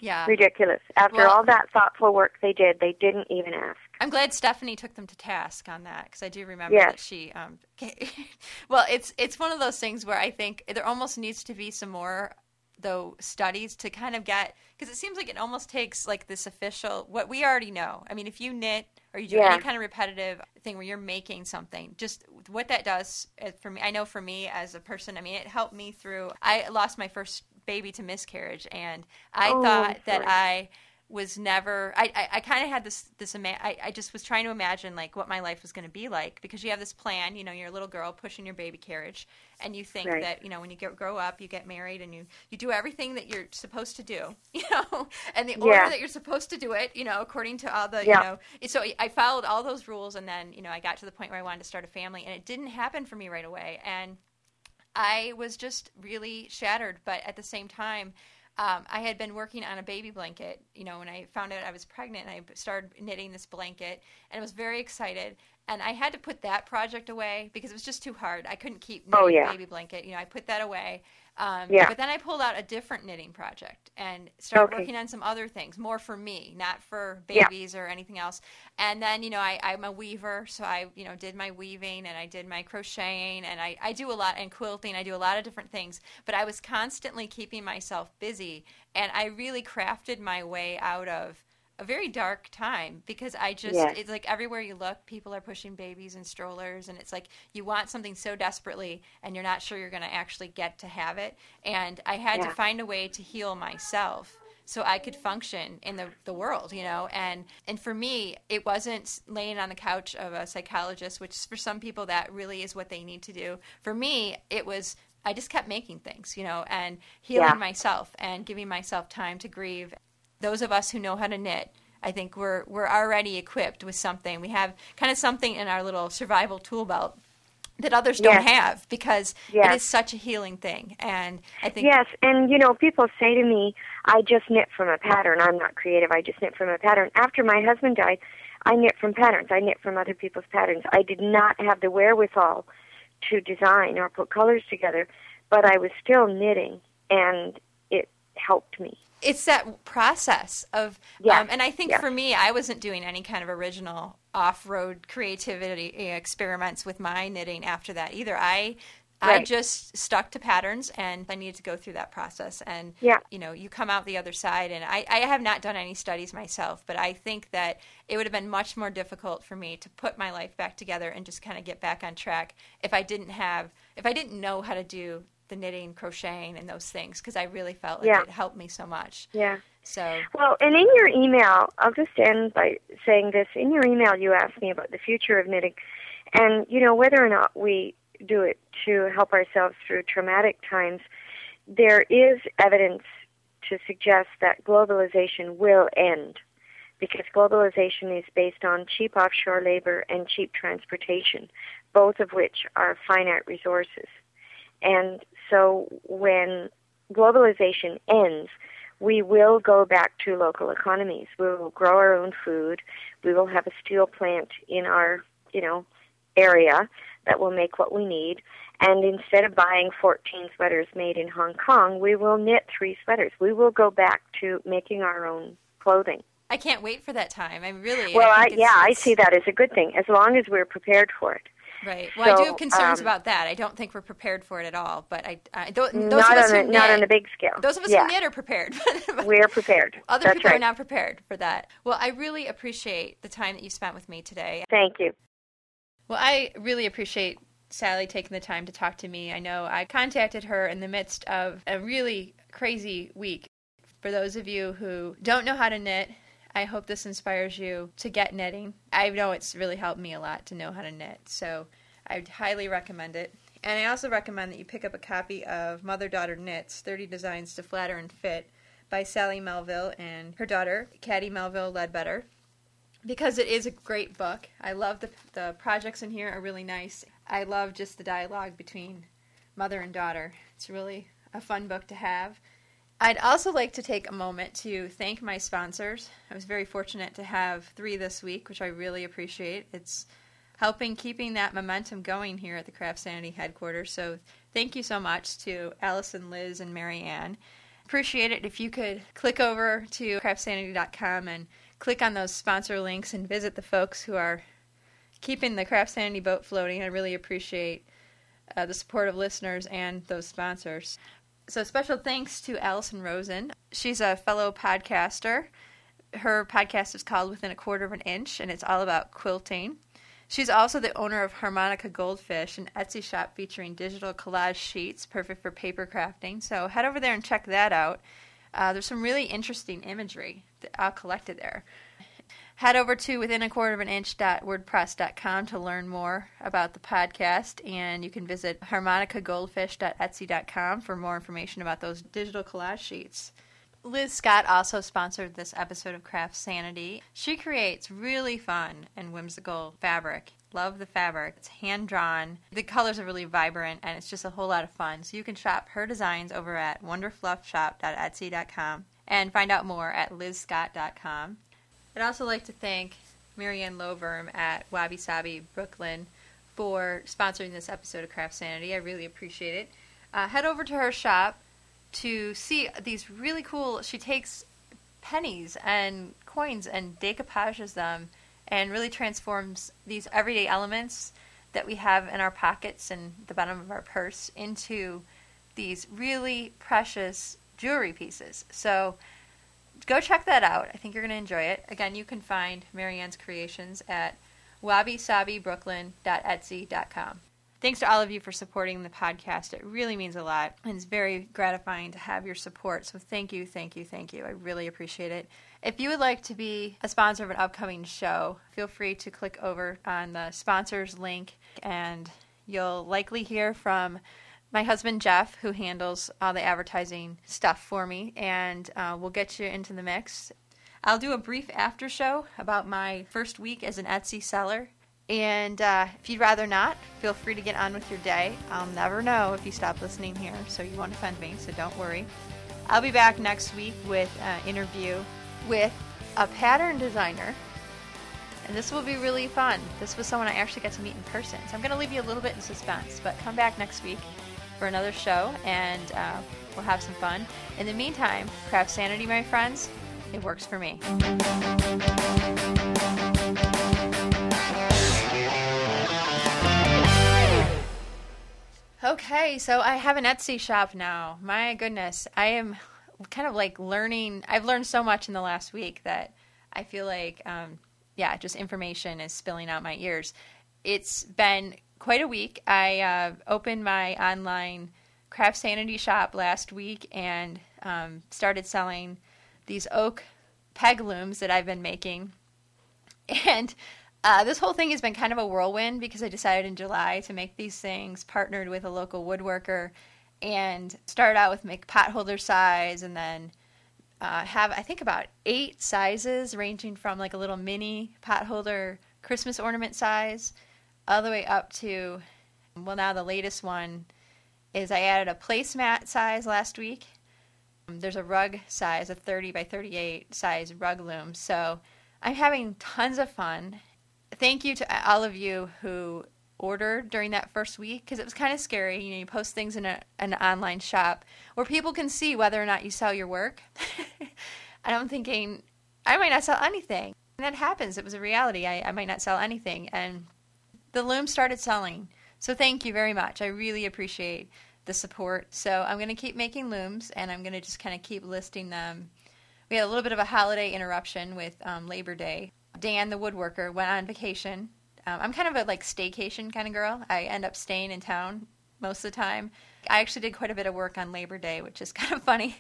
Yeah, Ridiculous. After Well- all that thoughtful work they did, they didn't even ask. I'm glad Stephanie took them to task on that because I do remember Yes. that she. Um, <laughs> well, it's it's one of those things where I think there almost needs to be some more though studies to kind of get because it seems like it almost takes like this official what we already know. I mean, if you knit or you do Yeah. any kind of repetitive thing where you're making something, just what that does uh, for me. I know for me as a person, I mean, it helped me through. I lost my first baby to miscarriage, and I Oh, thought that. I was never i i, I kind of had this this ima- I, I just was trying to imagine like what my life was going to be like because you have this plan you know you're a little girl pushing your baby carriage and you think Right. that you know when you get, grow up you get married and you you do everything that you're supposed to do <laughs> you know and the order Yeah. that you're supposed to do it you know according to all the Yeah. you know so i followed all those rules and then you know i got to the point where i wanted to start a family and it didn't happen for me right away and I was just really shattered. But at the same time, um, I had been working on a baby blanket, you know, when I found out I was pregnant, and I started knitting this blanket, and I was very excited. And I had to put that project away because it was just too hard. I couldn't keep knitting Oh, yeah. baby blanket. You know, I put that away. Um, Yeah. But then I pulled out a different knitting project and started Okay. working on some other things, more for me, not for Yeah. babies or anything else. And then, you know, I, I'm a weaver, so I, you know, did my weaving and I did my crocheting and I, I do a lot and quilting. I do a lot of different things, but I was constantly keeping myself busy and I really crafted my way out of a very dark time because I just Yes. it's like everywhere you look, people are pushing babies and strollers, and it's like you want something so desperately, and you're not sure you're going to actually get to have it. And I had Yeah. to find a way to heal myself so I could function in the, the world, you know. And and for me, it wasn't laying on the couch of a psychologist, which for some people that really is what they need to do. For me, it was I just kept making things, you know, and healing Yeah. myself and giving myself time to grieve those of us who know how to knit, I think we're we're already equipped with something. We have kind of something in our little survival tool belt that others don't have because it Yes. is such a healing thing. And I think Yes, and you know, people say to me, I just knit from a pattern. I'm not creative. I just knit from a pattern. After my husband died, I knit from patterns. I knit from other people's patterns. I did not have the wherewithal to design or put colors together, but I was still knitting, and it helped me. It's that process of Yeah. um, and i think Yeah. for me i wasn't doing any kind of original off-road creativity uh, experiments with my knitting after that either i i just stuck to patterns and i needed to go through that process and Yeah. you know you come out the other side and I, I have not done any studies myself but i think that it would have been much more difficult for me to put my life back together and just kind of get back on track if i didn't have if i didn't know how to do the knitting crocheting and those things because i really felt like Yeah. it helped me so much Yeah. so Well, and in your email, I'll just end by saying this. In your email, you asked me about the future of knitting, and you know whether or not we do it to help ourselves through traumatic times. There is evidence to suggest that globalization will end because globalization is based on cheap offshore labor and cheap transportation, both of which are finite resources. And so when globalization ends, we will go back to local economies. We will grow our own food. We will have a steel plant in our, you know, area that will make what we need. And instead of buying 14 sweaters made in Hong Kong, we will knit three sweaters. We will go back to making our own clothing. I can't wait for that time. I'm really. Well, I I, yeah, it's- I see that as a good thing as long as we're prepared for it. Right. Well, I do have concerns um, about that. I don't think we're prepared for it at all. But I, I those, those not of us on a, who not on a big scale. those of us yeah, who knit are prepared. <laughs> But we're prepared. Other That's people right. are not prepared for that. Well, I really appreciate the time that you spent with me today. Thank you. Well, I really appreciate Sally taking the time to talk to me. I know I contacted her in the midst of a really crazy week. For those of you who don't know how to knit, I hope this inspires you to get knitting. I know it's really helped me a lot to know how to knit, so I would highly recommend it. And I also recommend that you pick up a copy of Mother Daughter Knits 30 Designs to Flatter and Fit by Sally Melville and her daughter, Caddy Melville Ledbetter because it is a great book. I love the the projects in here are really nice. I love just the dialogue between mother and daughter. It's really a fun book to have. I'd also like to take a moment to thank my sponsors. I was very fortunate to have three this week, which I really appreciate. It's helping keeping that momentum going here at the Craft Sanity headquarters. So thank you so much to Allison, Liz, and Marianne. Appreciate it if you could click over to craftsanity.com and click on those sponsor links and visit the folks who are keeping the Craft Sanity boat floating. I really appreciate uh, the support of listeners and those sponsors. So, special thanks to Allison Rosen. She's a fellow podcaster. Her podcast is called Within a Quarter of an Inch, and it's all about quilting. She's also the owner of Harmonica Goldfish, an Etsy shop featuring digital collage sheets, perfect for paper crafting. So, head over there and check that out. Uh, there's some really interesting imagery collected there. Head over to within a quarter of an inch inch.wordpress.com to learn more about the podcast, and you can visit harmonicagoldfish.etsy.com for more information about those digital collage sheets. Liz Scott also sponsored this episode of Craft Sanity. She creates really fun and whimsical fabric Love the fabric. It's hand drawn. The colors are really vibrant and it's just a whole lot of fun. So you can shop her designs over at wonderfluffshop.etsy.com and find out more at lizscott.com. I'd also like to thank Marianne Loverm at Wabi Sabi Brooklyn for sponsoring this episode of Craft Sanity. I really appreciate it. Uh, head over to her shop to see these really cool. She takes pennies and coins and decoupages them and really transforms these everyday elements that we have in our pockets and the bottom of our purse into these really precious jewelry pieces. So go check that out. I think you're going to enjoy it. Again, you can find Marianne's creations at wabisabibrooklyn.etsy.com. Thanks to all of you for supporting the podcast. It really means a lot, and it's very gratifying to have your support. So thank you, thank you, thank you. I really appreciate it. If you would like to be a sponsor of an upcoming show, feel free to click over on the sponsors link, and you'll likely hear from my husband Jeff, who handles all the advertising stuff for me, and uh, we'll get you into the mix. I'll do a brief after show about my first week as an Etsy seller. And uh, if you'd rather not, feel free to get on with your day. I'll never know if you stop listening here, so you won't offend me, so don't worry. I'll be back next week with an interview with a pattern designer. And this will be really fun. This was someone I actually got to meet in person. So I'm going to leave you a little bit in suspense, but come back next week for another show and uh, we'll have some fun. In the meantime, craft sanity, my friends. It works for me. Okay, so I have an Etsy shop now. My goodness, I am kind of like learning. I've learned so much in the last week that I feel like, um, yeah, just information is spilling out my ears. It's been quite a week. I uh, opened my online craft sanity shop last week and um, started selling these oak peg looms that I've been making. And uh, this whole thing has been kind of a whirlwind because I decided in July to make these things, partnered with a local woodworker, and started out with make potholder size and then uh, have, I think, about eight sizes ranging from like a little mini potholder Christmas ornament size all the way up to, well, now the latest one is I added a placemat size last week. Um, there's a rug size, a 30 by 38 size rug loom. So I'm having tons of fun thank you to all of you who ordered during that first week because it was kind of scary. You know, you post things in a, an online shop where people can see whether or not you sell your work. <laughs> and I'm thinking, I might not sell anything. And that happens. It was a reality. I, I might not sell anything. And the loom started selling. So thank you very much. I really appreciate the support. So I'm going to keep making looms and I'm going to just kind of keep listing them. We had a little bit of a holiday interruption with um, Labor Day Dan, the woodworker, went on vacation. Um, I'm kind of a like staycation kind of girl. I end up staying in town most of the time. I actually did quite a bit of work on Labor Day, which is <laughs> kind of funny.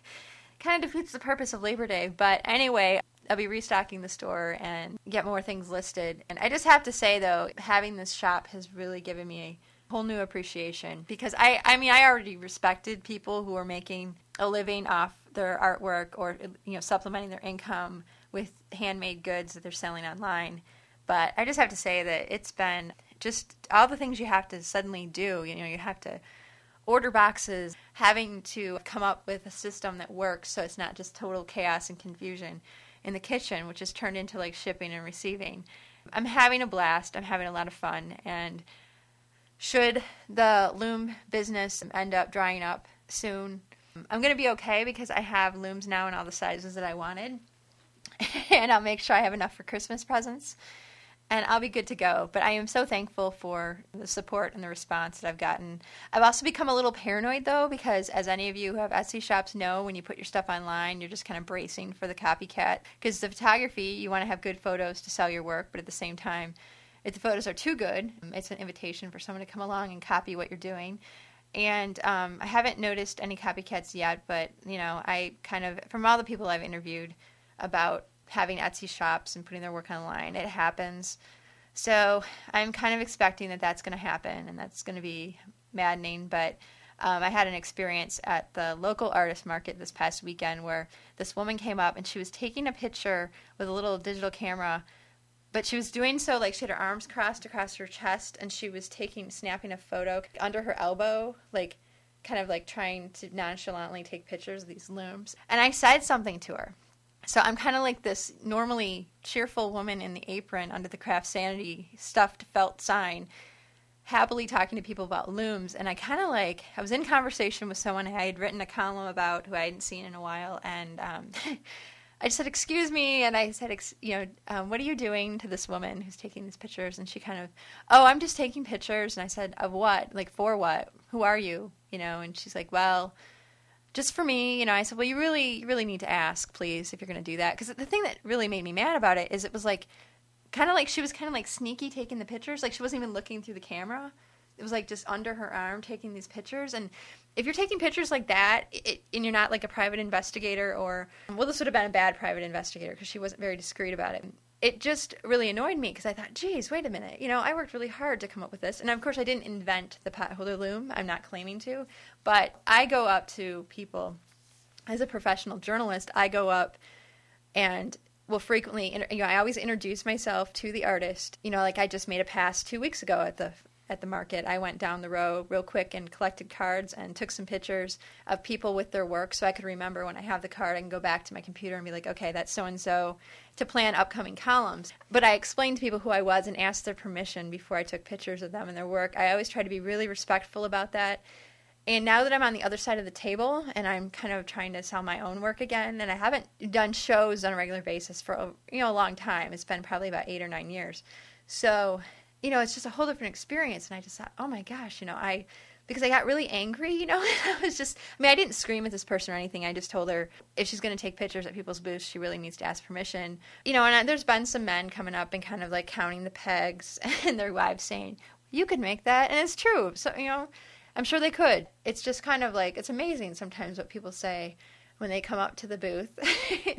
Kind of defeats the purpose of Labor Day. But anyway, I'll be restocking the store and get more things listed. And I just have to say though, having this shop has really given me a whole new appreciation because I I mean I already respected people who are making a living off their artwork or you know supplementing their income with handmade goods that they're selling online. But I just have to say that it's been just all the things you have to suddenly do. You know, you have to order boxes, having to come up with a system that works so it's not just total chaos and confusion in the kitchen, which has turned into like shipping and receiving. I'm having a blast. I'm having a lot of fun. And should the loom business end up drying up soon, I'm going to be okay because I have looms now in all the sizes that I wanted. <laughs> and I'll make sure I have enough for Christmas presents. And I'll be good to go. But I am so thankful for the support and the response that I've gotten. I've also become a little paranoid, though, because as any of you who have Etsy shops know, when you put your stuff online, you're just kind of bracing for the copycat. Because the photography, you want to have good photos to sell your work, but at the same time, if the photos are too good, it's an invitation for someone to come along and copy what you're doing and um, I haven't noticed any copycats yet, but you know, I kind of from all the people I've interviewed about having Etsy shops and putting their work online. It happens. So I'm kind of expecting that that's going to happen and that's going to be maddening. But um, I had an experience at the local artist market this past weekend where this woman came up and she was taking a picture with a little digital camera but she was doing so like she had her arms crossed across her chest and she was taking snapping a photo under her elbow like kind of like trying to nonchalantly take pictures of these looms and i said something to her so i'm kind of like this normally cheerful woman in the apron under the craft sanity stuffed felt sign happily talking to people about looms and i kind of like i was in conversation with someone i had written a column about who i hadn't seen in a while and um, <laughs> I just said, "Excuse me," and I said, "You know, um, what are you doing to this woman who's taking these pictures?" And she kind of, "Oh, I'm just taking pictures." And I said, "Of what? Like for what? Who are you?" You know, and she's like, "Well." Just for me, you know, I said, well, you really, you really need to ask, please, if you're going to do that. Because the thing that really made me mad about it is it was like, kind of like she was kind of like sneaky taking the pictures. Like she wasn't even looking through the camera. It was like just under her arm taking these pictures. And if you're taking pictures like that it, and you're not like a private investigator or well this would have been a bad private investigator because she wasn't very discreet about it it just really annoyed me because i thought geez wait a minute. You know i worked really hard to come up with this. And of course i didn't invent the potholder loom i'm not claiming to but i go up to people as a professional journalist i go up and will frequently you know i always introduce myself to the artist. You know like i just made a pass two weeks ago at the at the market, I went down the row real quick and collected cards and took some pictures of people with their work so I could remember when I have the card, I can go back to my computer and be like, okay, that's so and so to plan upcoming columns. But I explained to people who I was and asked their permission before I took pictures of them and their work. I always try to be really respectful about that. And now that I'm on the other side of the table and I'm kind of trying to sell my own work again, and I haven't done shows on a regular basis for you know a long time. It's been probably about eight or nine years. So you know, it's just a whole different experience. And I just thought, oh my gosh, you know, I, because I got really angry, you know, <laughs> I was just, I mean, I didn't scream at this person or anything. I just told her if she's going to take pictures at people's booths, she really needs to ask permission. You know, and I, there's been some men coming up and kind of like counting the pegs <laughs> and their wives saying, you could make that. And it's true. So, you know, I'm sure they could. It's just kind of like, it's amazing sometimes what people say when they come up to the booth.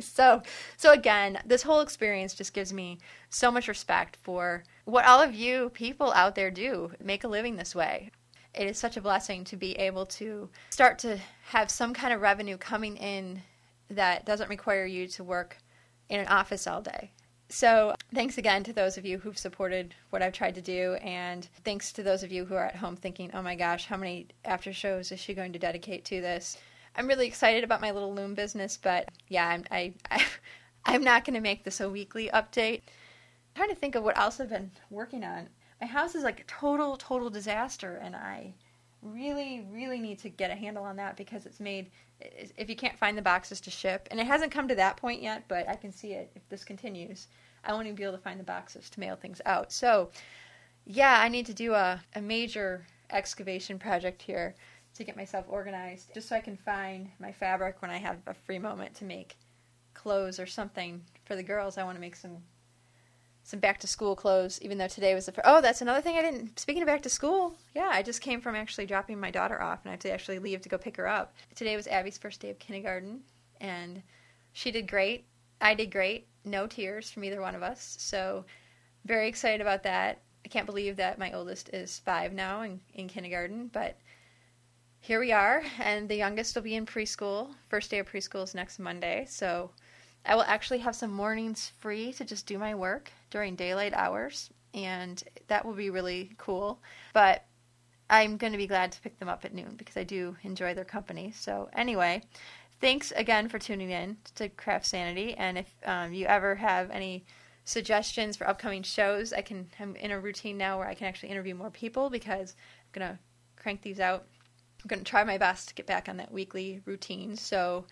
<laughs> so, so again, this whole experience just gives me so much respect for what all of you people out there do, make a living this way. It is such a blessing to be able to start to have some kind of revenue coming in that doesn't require you to work in an office all day. So, thanks again to those of you who've supported what I've tried to do, and thanks to those of you who are at home thinking, oh my gosh, how many after shows is she going to dedicate to this? I'm really excited about my little loom business, but yeah, I'm I, I <laughs> I'm not going to make this a weekly update. Trying to think of what else I've been working on. My house is like a total total disaster, and I really really need to get a handle on that because it's made if you can't find the boxes to ship, and it hasn't come to that point yet, but I can see it if this continues. I won't even be able to find the boxes to mail things out. So, yeah, I need to do a, a major excavation project here to get myself organized, just so I can find my fabric when I have a free moment to make clothes or something for the girls. I want to make some some back to school clothes, even though today was the first. Oh, that's another thing I didn't. Speaking of back to school, yeah, I just came from actually dropping my daughter off, and I have to actually leave to go pick her up. Today was Abby's first day of kindergarten, and she did great. I did great. No tears from either one of us. So, very excited about that. I can't believe that my oldest is five now in, in kindergarten, but here we are, and the youngest will be in preschool. First day of preschool is next Monday, so I will actually have some mornings free to just do my work during daylight hours, and that will be really cool. But I'm going to be glad to pick them up at noon because I do enjoy their company. So, anyway, thanks again for tuning in to Craft Sanity. And if um, you ever have any suggestions for upcoming shows, I can. I'm in a routine now where I can actually interview more people because I'm going to crank these out I'm going to try my best to get back on that weekly routine. So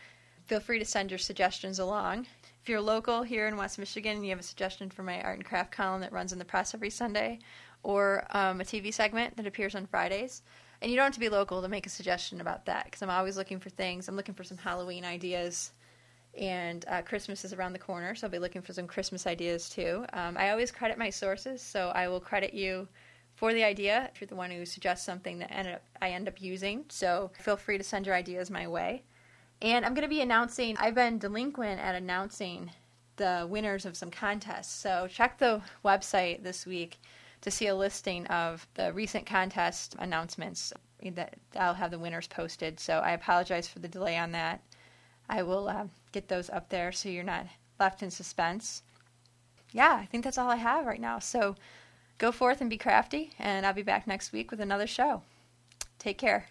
feel free to send your suggestions along. If you're local here in West Michigan and you have a suggestion for my art and craft column that runs in the press every Sunday, or um, a TV segment that appears on Fridays, and you don't have to be local to make a suggestion about that because I'm always looking for things. I'm looking for some Halloween ideas, and uh, Christmas is around the corner, so I'll be looking for some Christmas ideas too. Um, I always credit my sources, so I will credit you for the idea if you're the one who suggests something that end up, I end up using. So feel free to send your ideas my way. And I'm going to be announcing, I've been delinquent at announcing the winners of some contests. So check the website this week to see a listing of the recent contest announcements that I'll have the winners posted. So I apologize for the delay on that. I will uh, get those up there so you're not left in suspense. yeah, I think that's all I have right now. So go forth and be crafty, and I'll be back next week with another show. Take care.